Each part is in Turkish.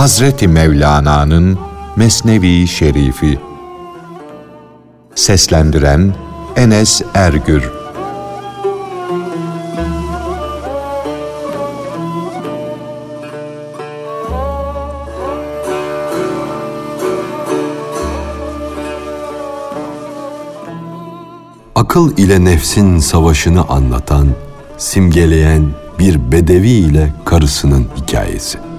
Hazreti Mevlana'nın Mesnevi Şerifi Seslendiren Enes Ergür Akıl ile nefsin savaşını anlatan, simgeleyen bir bedevi ile karısının hikayesi.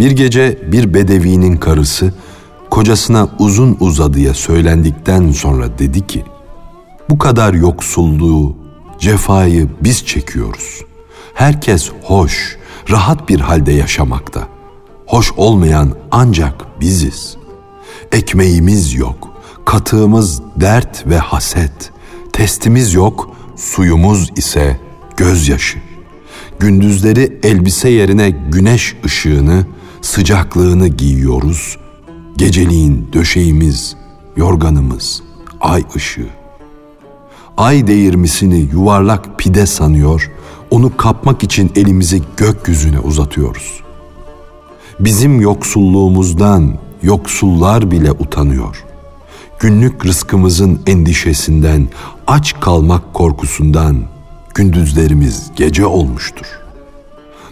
Bir gece bir bedevinin karısı kocasına uzun uzadıya söylendikten sonra dedi ki, bu kadar yoksulluğu, cefayı biz çekiyoruz. Herkes hoş, rahat bir halde yaşamakta. Hoş olmayan ancak biziz. Ekmeğimiz yok, katığımız dert ve haset, testimiz yok, suyumuz ise gözyaşı. Gündüzleri elbise yerine güneş ışığını, sıcaklığını giyiyoruz. Geceliğin döşeğimiz, yorganımız, ay ışığı. Ay değirmisini yuvarlak pide sanıyor, onu kapmak için elimizi gökyüzüne uzatıyoruz. Bizim yoksulluğumuzdan yoksullar bile utanıyor. Günlük rızkımızın endişesinden, aç kalmak korkusundan gündüzlerimiz gece olmuştur.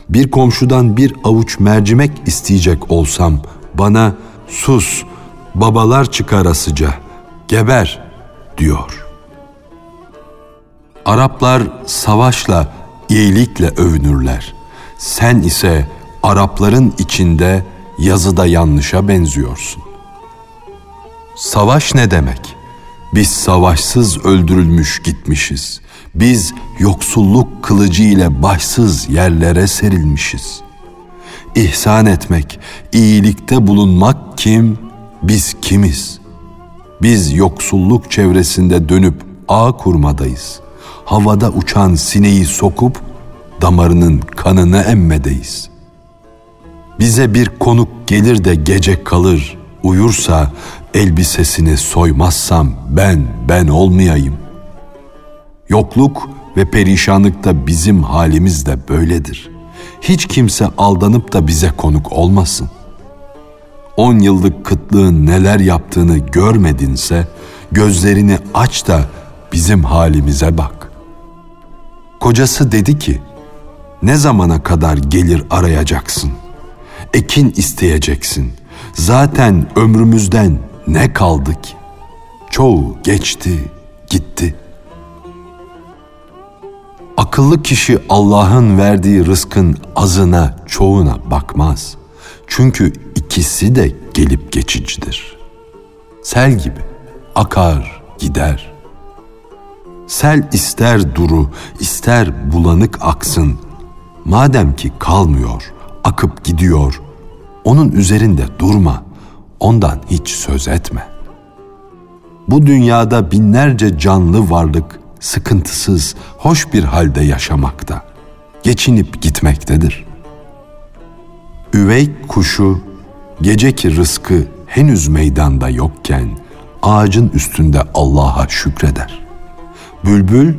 Bir komşudan bir avuç mercimek isteyecek olsam bana sus, babalar çıkarasıca, geber diyor. Araplar savaşla, iyilikle övünürler. Sen ise Arapların içinde yazıda yanlışa benziyorsun. Savaş ne demek? Biz savaşsız öldürülmüş gitmişiz. Biz yoksulluk kılıcı ile başsız yerlere serilmişiz. İhsan etmek, iyilikte bulunmak kim? Biz kimiz? Biz yoksulluk çevresinde dönüp ağ kurmadayız. Havada uçan sineği sokup damarının kanını emmedeyiz. Bize bir konuk gelir de gece kalır, uyursa elbisesini soymazsam ben ben olmayayım. Yokluk ve perişanlık da bizim halimiz de böyledir. Hiç kimse aldanıp da bize konuk olmasın. On yıllık kıtlığın neler yaptığını görmedinse gözlerini aç da bizim halimize bak. Kocası dedi ki, ne zamana kadar gelir arayacaksın? Ekin isteyeceksin. Zaten ömrümüzden ne kaldı ki? Çoğu geçti, gitti. Akıllı kişi Allah'ın verdiği rızkın azına, çoğuna bakmaz. Çünkü ikisi de gelip geçicidir. Sel gibi akar, gider. Sel ister duru, ister bulanık aksın. Madem ki kalmıyor, akıp gidiyor, onun üzerinde durma, ondan hiç söz etme. Bu dünyada binlerce canlı varlık sıkıntısız, hoş bir halde yaşamakta, geçinip gitmektedir. Üvey kuşu geceki rızkı henüz meydanda yokken ağacın üstünde Allah'a şükreder. Bülbül,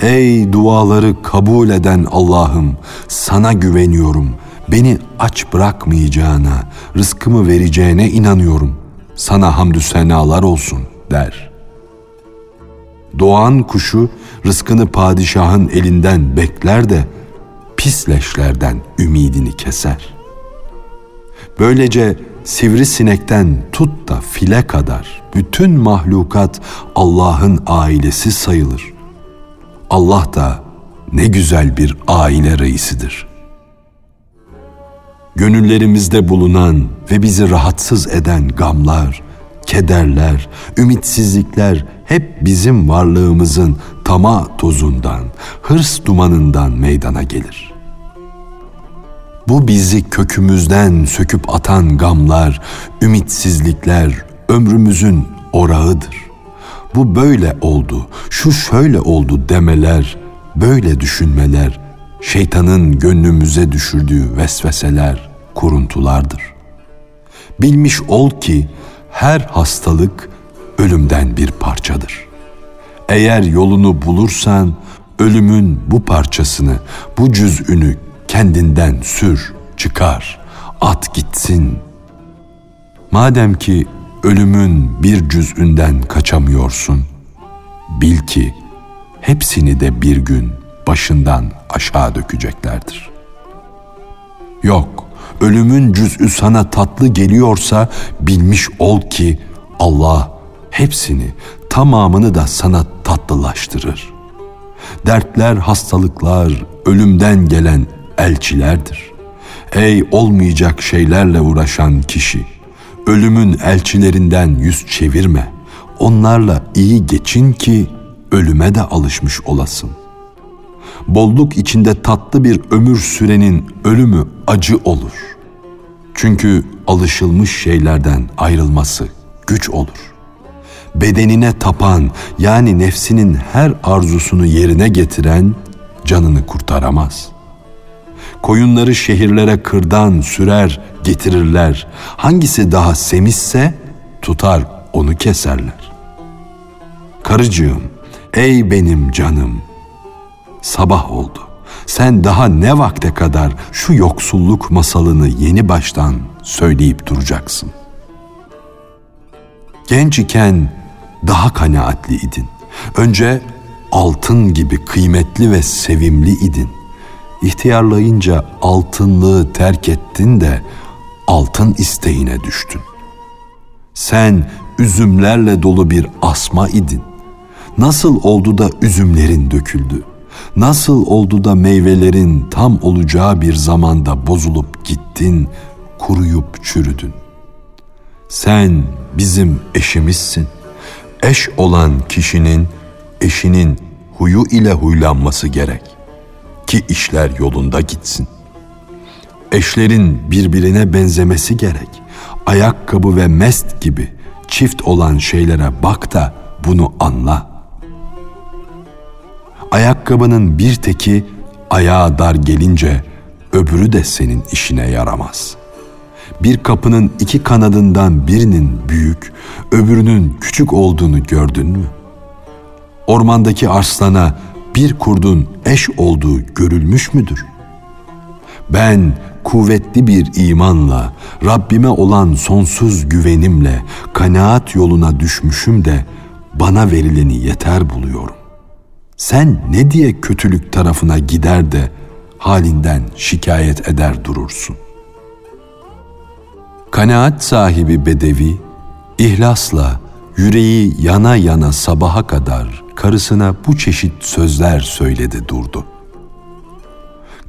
ey duaları kabul eden Allah'ım sana güveniyorum. Beni aç bırakmayacağına, rızkımı vereceğine inanıyorum. Sana hamdü senalar olsun der. Doğan kuşu rızkını padişahın elinden bekler de pisleşlerden ümidini keser. Böylece sivrisinekten tut da file kadar bütün mahlukat Allah'ın ailesi sayılır. Allah da ne güzel bir aile reisidir. Gönüllerimizde bulunan ve bizi rahatsız eden gamlar, kederler, ümitsizlikler hep bizim varlığımızın tama tozundan, hırs dumanından meydana gelir. Bu bizi kökümüzden söküp atan gamlar, ümitsizlikler ömrümüzün orağıdır. Bu böyle oldu, şu şöyle oldu demeler, böyle düşünmeler, şeytanın gönlümüze düşürdüğü vesveseler, kuruntulardır. Bilmiş ol ki her hastalık ölümden bir parçadır. Eğer yolunu bulursan ölümün bu parçasını, bu cüz'ünü kendinden sür, çıkar, at gitsin. Madem ki ölümün bir cüz'ünden kaçamıyorsun, bil ki hepsini de bir gün başından aşağı dökeceklerdir. Yok, ölümün cüz'ü sana tatlı geliyorsa bilmiş ol ki Allah hepsini, tamamını da sana tatlılaştırır. Dertler, hastalıklar, ölümden gelen elçilerdir. Ey olmayacak şeylerle uğraşan kişi, ölümün elçilerinden yüz çevirme. Onlarla iyi geçin ki ölüme de alışmış olasın. Bolluk içinde tatlı bir ömür sürenin ölümü acı olur. Çünkü alışılmış şeylerden ayrılması güç olur. Bedenine tapan yani nefsinin her arzusunu yerine getiren canını kurtaramaz. Koyunları şehirlere kırdan sürer getirirler. Hangisi daha semizse tutar onu keserler. Karıcığım, ey benim canım, sabah oldu. Sen daha ne vakte kadar şu yoksulluk masalını yeni baştan söyleyip duracaksın? Genç iken daha kanaatli idin. Önce altın gibi kıymetli ve sevimli idin. İhtiyarlayınca altınlığı terk ettin de altın isteğine düştün. Sen üzümlerle dolu bir asma idin. Nasıl oldu da üzümlerin döküldü? Nasıl oldu da meyvelerin tam olacağı bir zamanda bozulup gittin, kuruyup çürüdün? Sen bizim eşimizsin. Eş olan kişinin eşinin huyu ile huylanması gerek ki işler yolunda gitsin. Eşlerin birbirine benzemesi gerek. Ayakkabı ve mest gibi çift olan şeylere bak da bunu anla. Ayakkabının bir teki ayağa dar gelince öbürü de senin işine yaramaz. Bir kapının iki kanadından birinin büyük, öbürünün küçük olduğunu gördün mü? Ormandaki arslana bir kurdun eş olduğu görülmüş müdür? Ben kuvvetli bir imanla, Rabbime olan sonsuz güvenimle kanaat yoluna düşmüşüm de bana verileni yeter buluyorum. Sen ne diye kötülük tarafına gider de halinden şikayet eder durursun? Kanaat sahibi bedevi, ihlasla yüreği yana yana sabaha kadar karısına bu çeşit sözler söyledi durdu.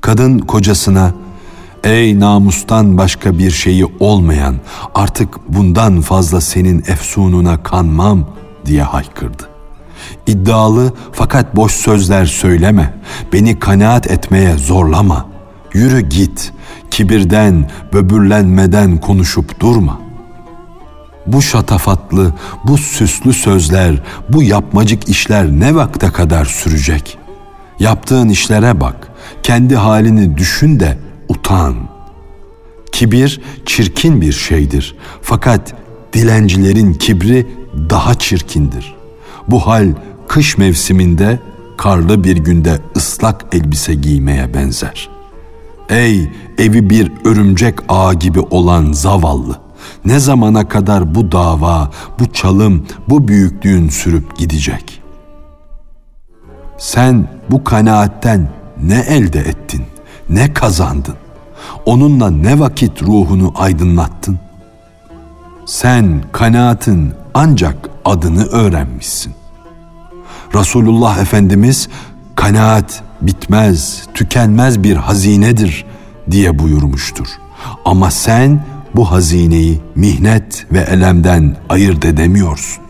Kadın kocasına, ''Ey namustan başka bir şeyi olmayan, artık bundan fazla senin efsununa kanmam.'' diye haykırdı. İddialı fakat boş sözler söyleme, beni kanaat etmeye zorlama. Yürü git, kibirden, böbürlenmeden konuşup durma. Bu şatafatlı, bu süslü sözler, bu yapmacık işler ne vakte kadar sürecek? Yaptığın işlere bak, kendi halini düşün de utan. Kibir çirkin bir şeydir. Fakat dilencilerin kibri daha çirkindir. Bu hal kış mevsiminde karlı bir günde ıslak elbise giymeye benzer. Ey evi bir örümcek ağı gibi olan zavallı! Ne zamana kadar bu dava, bu çalım, bu büyüklüğün sürüp gidecek? Sen bu kanaatten ne elde ettin, ne kazandın? Onunla ne vakit ruhunu aydınlattın? Sen kanaatin ancak adını öğrenmişsin. Resulullah Efendimiz kanaat bitmez, tükenmez bir hazinedir diye buyurmuştur. Ama sen bu hazineyi mihnet ve elemden ayırt edemiyorsun.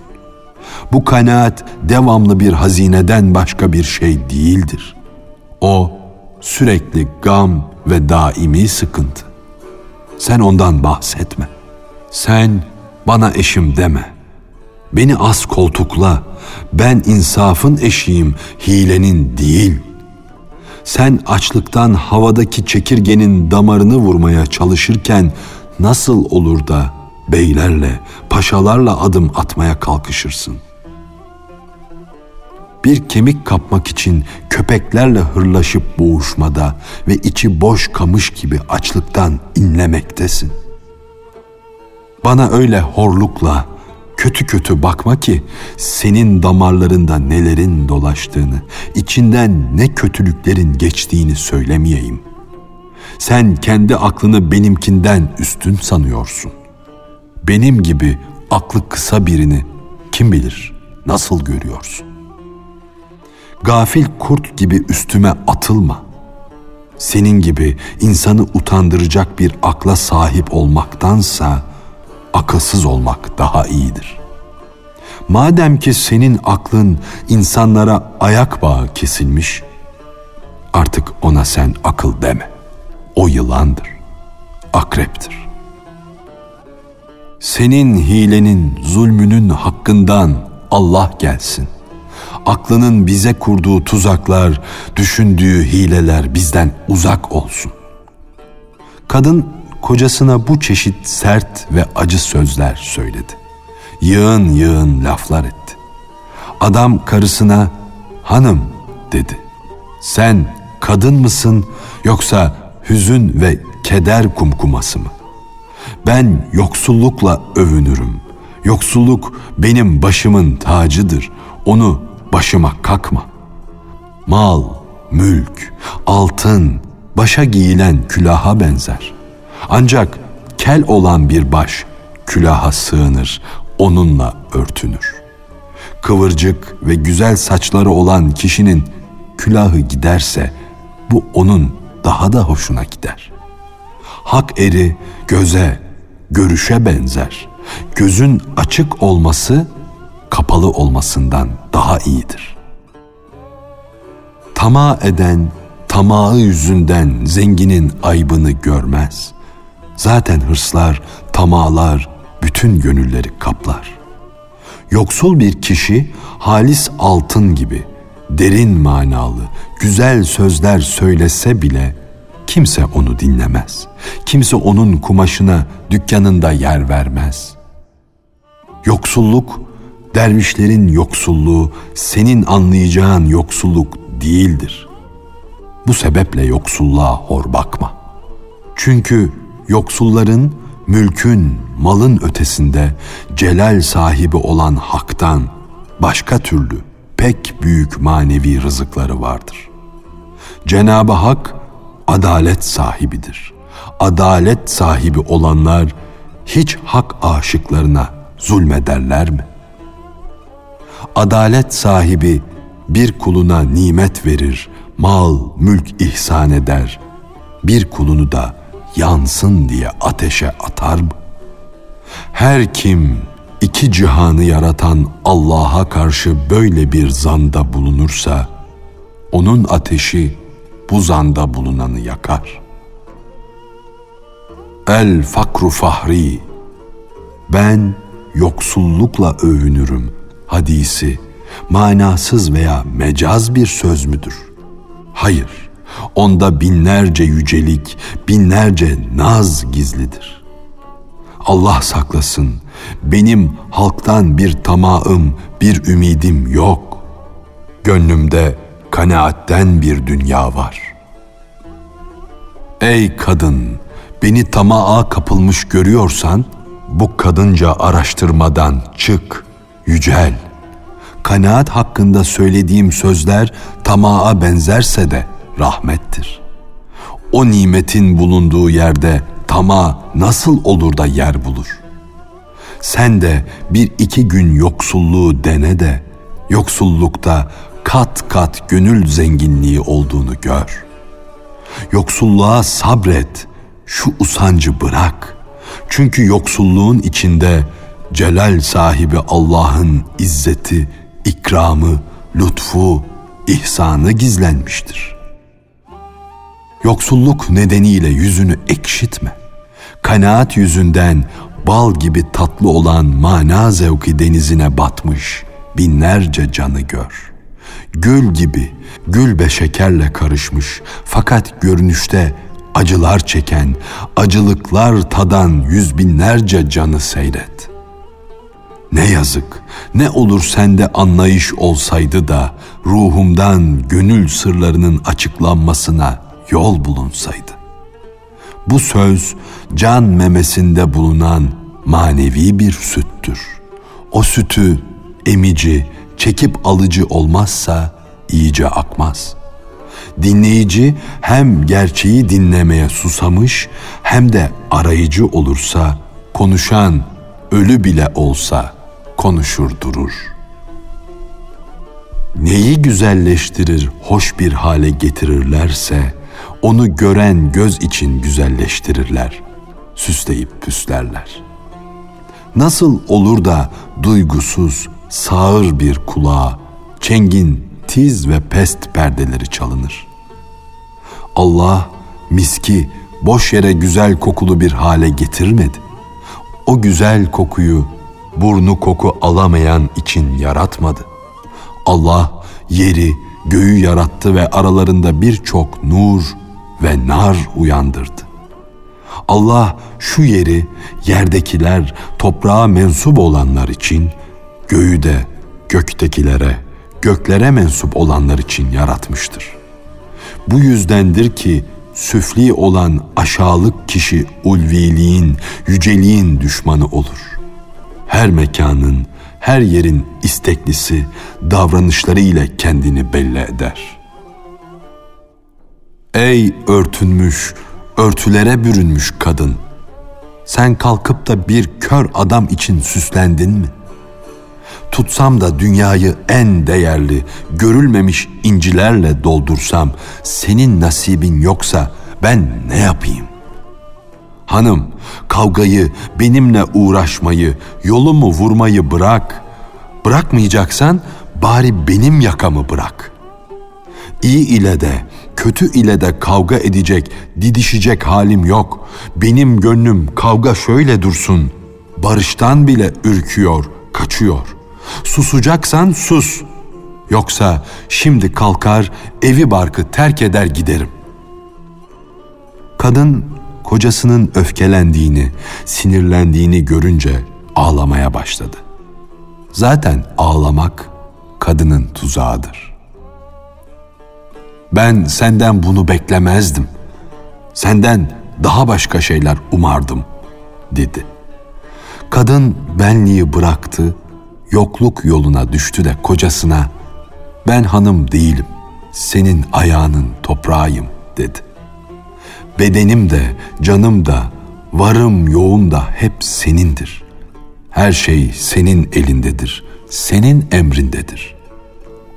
Bu kanaat devamlı bir hazineden başka bir şey değildir. O sürekli gam ve daimi sıkıntı. Sen ondan bahsetme. Sen bana eşim deme. Beni az koltukla. Ben insafın eşiyim, hilenin değil. Sen açlıktan havadaki çekirgenin damarını vurmaya çalışırken nasıl olur da beylerle, paşalarla adım atmaya kalkışırsın? bir kemik kapmak için köpeklerle hırlaşıp boğuşmada ve içi boş kamış gibi açlıktan inlemektesin. Bana öyle horlukla, kötü kötü bakma ki senin damarlarında nelerin dolaştığını, içinden ne kötülüklerin geçtiğini söylemeyeyim. Sen kendi aklını benimkinden üstün sanıyorsun. Benim gibi aklı kısa birini kim bilir nasıl görüyorsun? Gafil kurt gibi üstüme atılma. Senin gibi insanı utandıracak bir akla sahip olmaktansa akılsız olmak daha iyidir. Madem ki senin aklın insanlara ayak bağı kesilmiş, artık ona sen akıl deme. O yılandır, akreptir. Senin hilenin, zulmünün hakkından Allah gelsin. Aklının bize kurduğu tuzaklar, düşündüğü hileler bizden uzak olsun. Kadın kocasına bu çeşit sert ve acı sözler söyledi. Yığın yığın laflar etti. Adam karısına hanım dedi. Sen kadın mısın yoksa hüzün ve keder kumkuması mı? Ben yoksullukla övünürüm. Yoksulluk benim başımın tacıdır. Onu başıma kakma. Mal, mülk, altın başa giyilen külaha benzer. Ancak kel olan bir baş külaha sığınır, onunla örtünür. Kıvırcık ve güzel saçları olan kişinin külahı giderse bu onun daha da hoşuna gider. Hak eri göze, görüşe benzer. Gözün açık olması kapalı olmasından daha iyidir. Tamah eden tamağı yüzünden zenginin aybını görmez. Zaten hırslar, tamalar bütün gönülleri kaplar. Yoksul bir kişi halis altın gibi derin manalı, güzel sözler söylese bile kimse onu dinlemez. Kimse onun kumaşına, dükkanında yer vermez. Yoksulluk, dervişlerin yoksulluğu senin anlayacağın yoksulluk değildir. Bu sebeple yoksulluğa hor bakma. Çünkü yoksulların mülkün, malın ötesinde celal sahibi olan haktan başka türlü pek büyük manevi rızıkları vardır. Cenab-ı Hak adalet sahibidir. Adalet sahibi olanlar hiç hak aşıklarına zulmederler mi? Adalet sahibi bir kuluna nimet verir, mal, mülk ihsan eder. Bir kulunu da yansın diye ateşe atar mı? Her kim iki cihanı yaratan Allah'a karşı böyle bir zanda bulunursa, onun ateşi bu zanda bulunanı yakar. El fakru fahri, ben yoksullukla övünürüm hadisi, manasız veya mecaz bir söz müdür? Hayır, onda binlerce yücelik, binlerce naz gizlidir. Allah saklasın, benim halktan bir tamağım, bir ümidim yok. Gönlümde kanaatten bir dünya var. Ey kadın, beni tamağa kapılmış görüyorsan, bu kadınca araştırmadan çık, yücel. Kanaat hakkında söylediğim sözler tamağa benzerse de rahmettir. O nimetin bulunduğu yerde tama nasıl olur da yer bulur? Sen de bir iki gün yoksulluğu dene de yoksullukta kat kat gönül zenginliği olduğunu gör. Yoksulluğa sabret, şu usancı bırak. Çünkü yoksulluğun içinde celal sahibi Allah'ın izzeti, ikramı, lütfu, ihsanı gizlenmiştir. Yoksulluk nedeniyle yüzünü ekşitme. Kanaat yüzünden bal gibi tatlı olan mana zevki denizine batmış binlerce canı gör. Gül gibi, gül be şekerle karışmış fakat görünüşte acılar çeken, acılıklar tadan yüz binlerce canı seyret. Ne yazık, ne olur sende anlayış olsaydı da ruhumdan gönül sırlarının açıklanmasına yol bulunsaydı. Bu söz can memesinde bulunan manevi bir süttür. O sütü emici, çekip alıcı olmazsa iyice akmaz. Dinleyici hem gerçeği dinlemeye susamış hem de arayıcı olursa konuşan ölü bile olsa konuşur durur. Neyi güzelleştirir, hoş bir hale getirirlerse onu gören göz için güzelleştirirler, süsleyip püslerler. Nasıl olur da duygusuz, sağır bir kulağa, çengin, tiz ve pest perdeleri çalınır. Allah miski boş yere güzel kokulu bir hale getirmedi. O güzel kokuyu burnu koku alamayan için yaratmadı. Allah yeri, göğü yarattı ve aralarında birçok nur ve nar uyandırdı. Allah şu yeri yerdekiler, toprağa mensup olanlar için, göğü de göktekilere, göklere mensup olanlar için yaratmıştır. Bu yüzdendir ki süfli olan aşağılık kişi ulviliğin, yüceliğin düşmanı olur. Her mekanın, her yerin isteklisi davranışları ile kendini belli eder. Ey örtünmüş, örtülere bürünmüş kadın! Sen kalkıp da bir kör adam için süslendin mi? Tutsam da dünyayı en değerli, görülmemiş incilerle doldursam, senin nasibin yoksa ben ne yapayım? Hanım, kavgayı, benimle uğraşmayı, yolumu vurmayı bırak. Bırakmayacaksan bari benim yakamı bırak. İyi ile de, kötü ile de kavga edecek, didişecek halim yok. Benim gönlüm kavga şöyle dursun. Barıştan bile ürküyor, kaçıyor. Susacaksan sus. Yoksa şimdi kalkar evi barkı terk eder giderim. Kadın kocasının öfkelendiğini, sinirlendiğini görünce ağlamaya başladı. Zaten ağlamak kadının tuzağıdır. Ben senden bunu beklemezdim. Senden daha başka şeyler umardım, dedi. Kadın benliği bıraktı, yokluk yoluna düştü de kocasına, ben hanım değilim, senin ayağının toprağıyım, dedi. Bedenim de, canım da, varım yoğun da hep senindir. Her şey senin elindedir, senin emrindedir.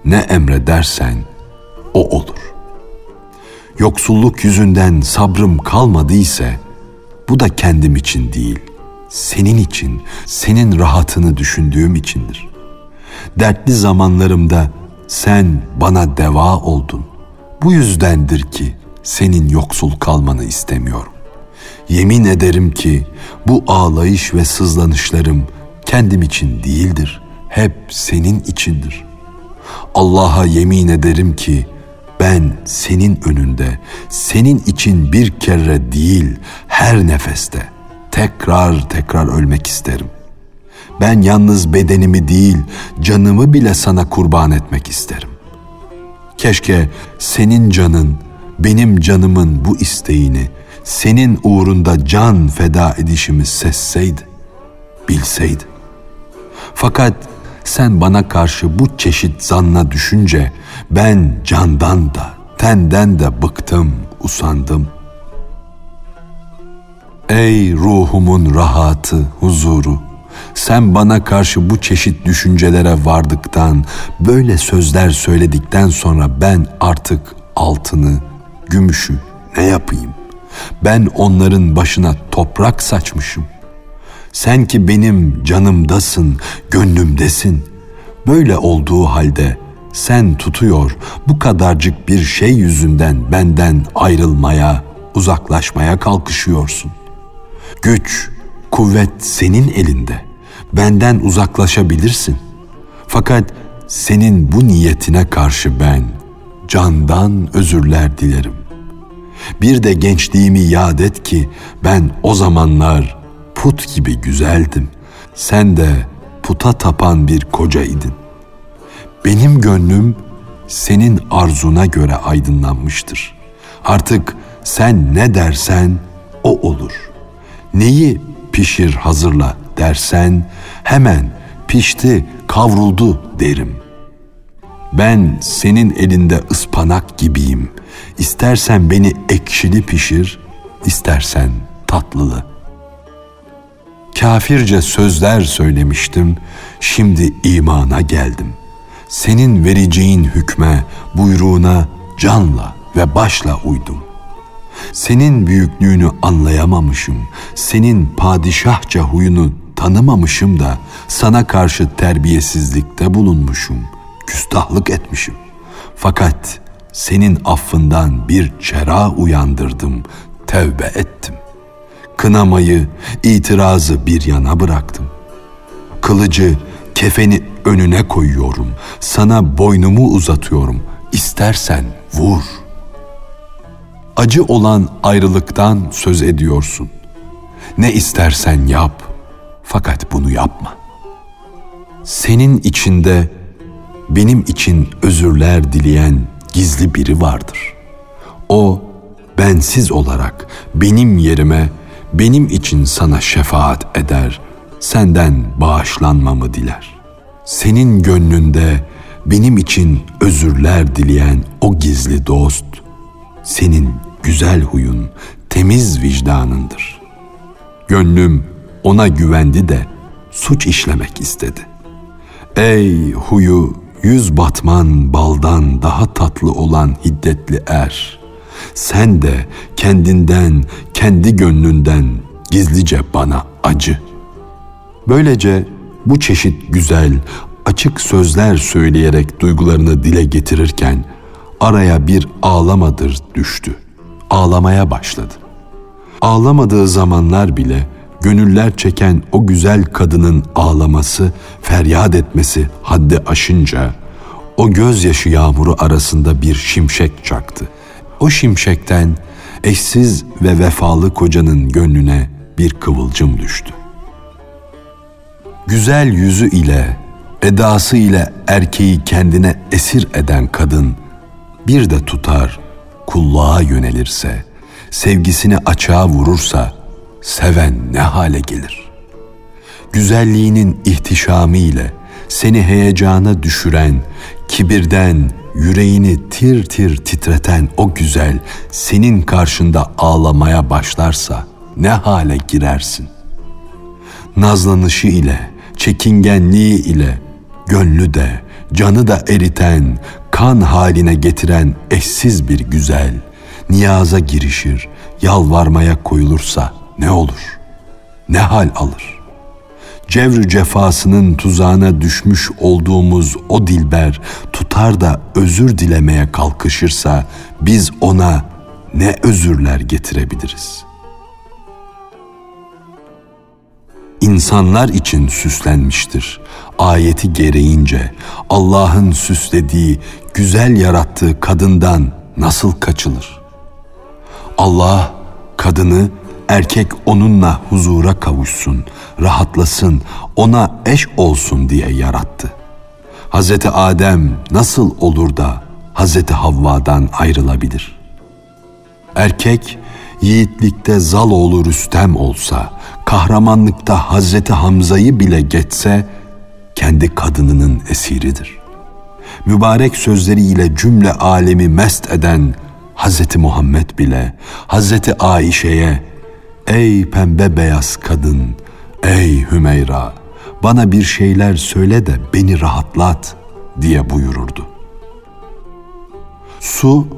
Ne emredersen o olur. Yoksulluk yüzünden sabrım kalmadıysa bu da kendim için değil, senin için, senin rahatını düşündüğüm içindir. Dertli zamanlarımda sen bana deva oldun. Bu yüzdendir ki senin yoksul kalmanı istemiyorum. Yemin ederim ki bu ağlayış ve sızlanışlarım kendim için değildir. Hep senin içindir. Allah'a yemin ederim ki ben senin önünde, senin için bir kere değil, her nefeste tekrar tekrar ölmek isterim. Ben yalnız bedenimi değil, canımı bile sana kurban etmek isterim. Keşke senin canın, benim canımın bu isteğini, senin uğrunda can feda edişimi sesseydi, bilseydi. Fakat sen bana karşı bu çeşit zanna düşünce ben candan da, tenden de bıktım, usandım. Ey ruhumun rahatı, huzuru, sen bana karşı bu çeşit düşüncelere vardıktan, böyle sözler söyledikten sonra ben artık altını, gümüşü ne yapayım? Ben onların başına toprak saçmışım. Sen ki benim canımdasın, gönlümdesin. Böyle olduğu halde sen tutuyor bu kadarcık bir şey yüzünden benden ayrılmaya, uzaklaşmaya kalkışıyorsun. Güç, kuvvet senin elinde. Benden uzaklaşabilirsin. Fakat senin bu niyetine karşı ben candan özürler dilerim. Bir de gençliğimi yad et ki ben o zamanlar put gibi güzeldim. Sen de puta tapan bir koca idin. Benim gönlüm senin arzuna göre aydınlanmıştır. Artık sen ne dersen o olur. Neyi pişir hazırla dersen hemen pişti kavruldu derim. Ben senin elinde ıspanak gibiyim. İstersen beni ekşili pişir, istersen tatlılı. Kafirce sözler söylemiştim, şimdi imana geldim. Senin vereceğin hükme, buyruğuna canla ve başla uydum. Senin büyüklüğünü anlayamamışım, senin padişahça huyunu tanımamışım da sana karşı terbiyesizlikte bulunmuşum, küstahlık etmişim. Fakat senin affından bir çera uyandırdım, tevbe ettim. Kınamayı, itirazı bir yana bıraktım. Kılıcı, kefeni önüne koyuyorum. Sana boynumu uzatıyorum. İstersen vur. Acı olan ayrılıktan söz ediyorsun. Ne istersen yap. Fakat bunu yapma. Senin içinde benim için özürler dileyen gizli biri vardır. O bensiz olarak benim yerime benim için sana şefaat eder, senden bağışlanmamı diler. Senin gönlünde benim için özürler dileyen o gizli dost, senin güzel huyun, temiz vicdanındır. Gönlüm ona güvendi de suç işlemek istedi. Ey huyu yüz batman baldan daha tatlı olan hiddetli er, sen de kendinden, kendi gönlünden gizlice bana acı. Böylece bu çeşit güzel, açık sözler söyleyerek duygularını dile getirirken araya bir ağlamadır düştü. Ağlamaya başladı. Ağlamadığı zamanlar bile gönüller çeken o güzel kadının ağlaması, feryat etmesi haddi aşınca o gözyaşı yağmuru arasında bir şimşek çaktı. O şimşekten eşsiz ve vefalı kocanın gönlüne bir kıvılcım düştü. Güzel yüzü ile, edası ile erkeği kendine esir eden kadın bir de tutar, kulluğa yönelirse, sevgisini açığa vurursa seven ne hale gelir? Güzelliğinin ihtişamı ile seni heyecana düşüren, kibirden yüreğini tir tir titreten o güzel senin karşında ağlamaya başlarsa ne hale girersin? Nazlanışı ile, çekingenliği ile gönlü de, canı da eriten, kan haline getiren eşsiz bir güzel, niyaza girişir, yalvarmaya koyulursa ne olur? Ne hal alır? Cevrü cefasının tuzağına düşmüş olduğumuz o dilber tutar da özür dilemeye kalkışırsa biz ona ne özürler getirebiliriz? İnsanlar için süslenmiştir. Ayeti gereğince Allah'ın süslediği, güzel yarattığı kadından nasıl kaçılır? Allah kadını erkek onunla huzura kavuşsun, rahatlasın, ona eş olsun diye yarattı. Hazreti Adem nasıl olur da Hazreti Havva'dan ayrılabilir? Erkek yiğitlikte Zaloğlu Rüstem olsa, kahramanlıkta Hazreti Hamza'yı bile geçse kendi kadınının esiridir. Mübarek sözleriyle cümle alemi mest eden Hazreti Muhammed bile Hazreti Aişe'ye Ey pembe beyaz kadın, ey Hümeyra, bana bir şeyler söyle de beni rahatlat diye buyururdu. Su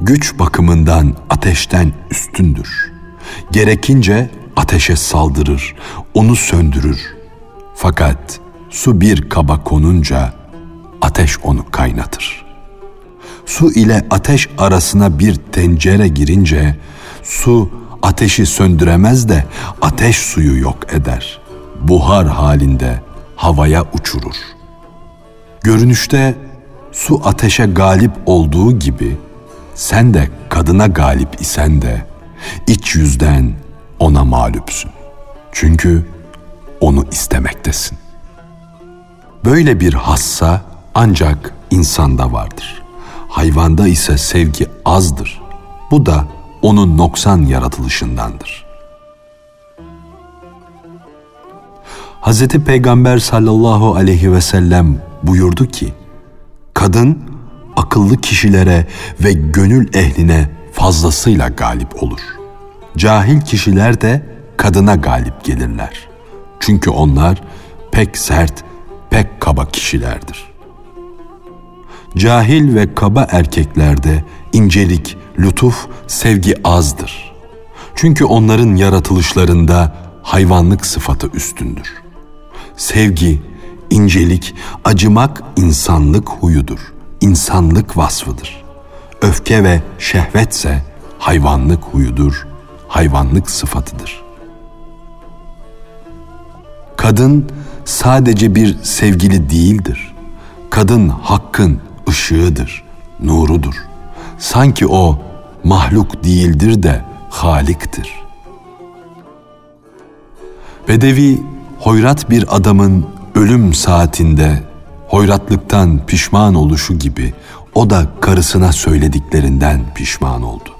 güç bakımından ateşten üstündür. Gerekince ateşe saldırır, onu söndürür. Fakat su bir kaba konunca ateş onu kaynatır. Su ile ateş arasına bir tencere girince su ateşi söndüremez de ateş suyu yok eder. Buhar halinde havaya uçurur. Görünüşte su ateşe galip olduğu gibi sen de kadına galip isen de iç yüzden ona mağlupsun. Çünkü onu istemektesin. Böyle bir hassa ancak insanda vardır. Hayvanda ise sevgi azdır. Bu da onun noksan yaratılışındandır. Hz. Peygamber sallallahu aleyhi ve sellem buyurdu ki, kadın akıllı kişilere ve gönül ehline fazlasıyla galip olur. Cahil kişiler de kadına galip gelirler. Çünkü onlar pek sert, pek kaba kişilerdir. Cahil ve kaba erkeklerde incelik, lütuf, sevgi azdır. Çünkü onların yaratılışlarında hayvanlık sıfatı üstündür. Sevgi, incelik, acımak insanlık huyudur, insanlık vasfıdır. Öfke ve şehvetse hayvanlık huyudur, hayvanlık sıfatıdır. Kadın sadece bir sevgili değildir. Kadın hakkın ışığıdır, nurudur. Sanki o mahluk değildir de haliktir. Bedevi hoyrat bir adamın ölüm saatinde hoyratlıktan pişman oluşu gibi o da karısına söylediklerinden pişman oldu.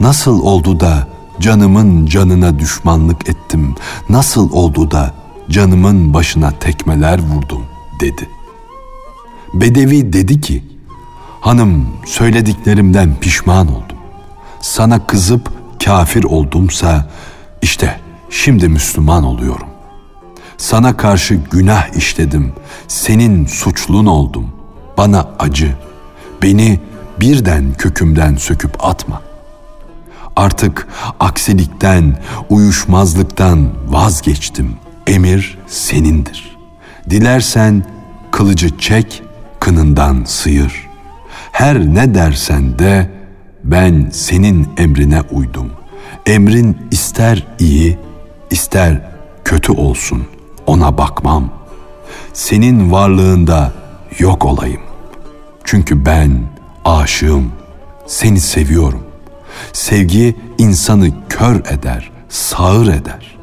Nasıl oldu da canımın canına düşmanlık ettim, nasıl oldu da canımın başına tekmeler vurdum dedi. Bedevi dedi ki, hanım söylediklerimden pişman oldum. Sana kızıp kafir oldumsa işte şimdi Müslüman oluyorum. Sana karşı günah işledim, senin suçlun oldum. Bana acı, beni birden kökümden söküp atma. Artık aksilikten, uyuşmazlıktan vazgeçtim. Emir senindir. Dilersen kılıcı çek, kınından sıyır. Her ne dersen de ben senin emrine uydum. Emrin ister iyi, ister kötü olsun, ona bakmam. Senin varlığında yok olayım. Çünkü ben aşığım, seni seviyorum. Sevgi insanı kör eder, sağır eder.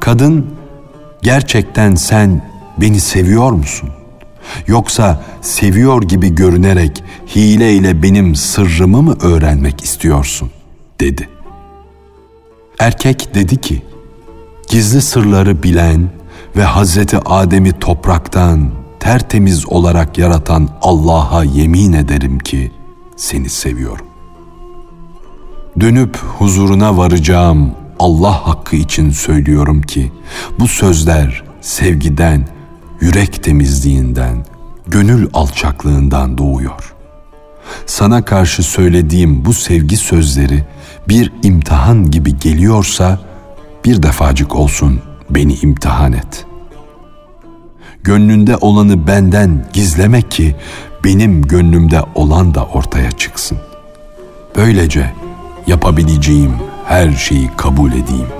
Kadın, gerçekten sen beni seviyor musun? Yoksa seviyor gibi görünerek hileyle benim sırrımı mı öğrenmek istiyorsun?" dedi. Erkek dedi ki: Gizli sırları bilen ve Hazreti Adem'i topraktan tertemiz olarak yaratan Allah'a yemin ederim ki seni seviyorum. Dönüp huzuruna varacağım Allah hakkı için söylüyorum ki bu sözler sevgiden, yürek temizliğinden, gönül alçaklığından doğuyor. Sana karşı söylediğim bu sevgi sözleri bir imtihan gibi geliyorsa bir defacık olsun beni imtihan et. Gönlünde olanı benden gizleme ki benim gönlümde olan da ortaya çıksın. Böylece yapabileceğim her şeyi kabul edeyim.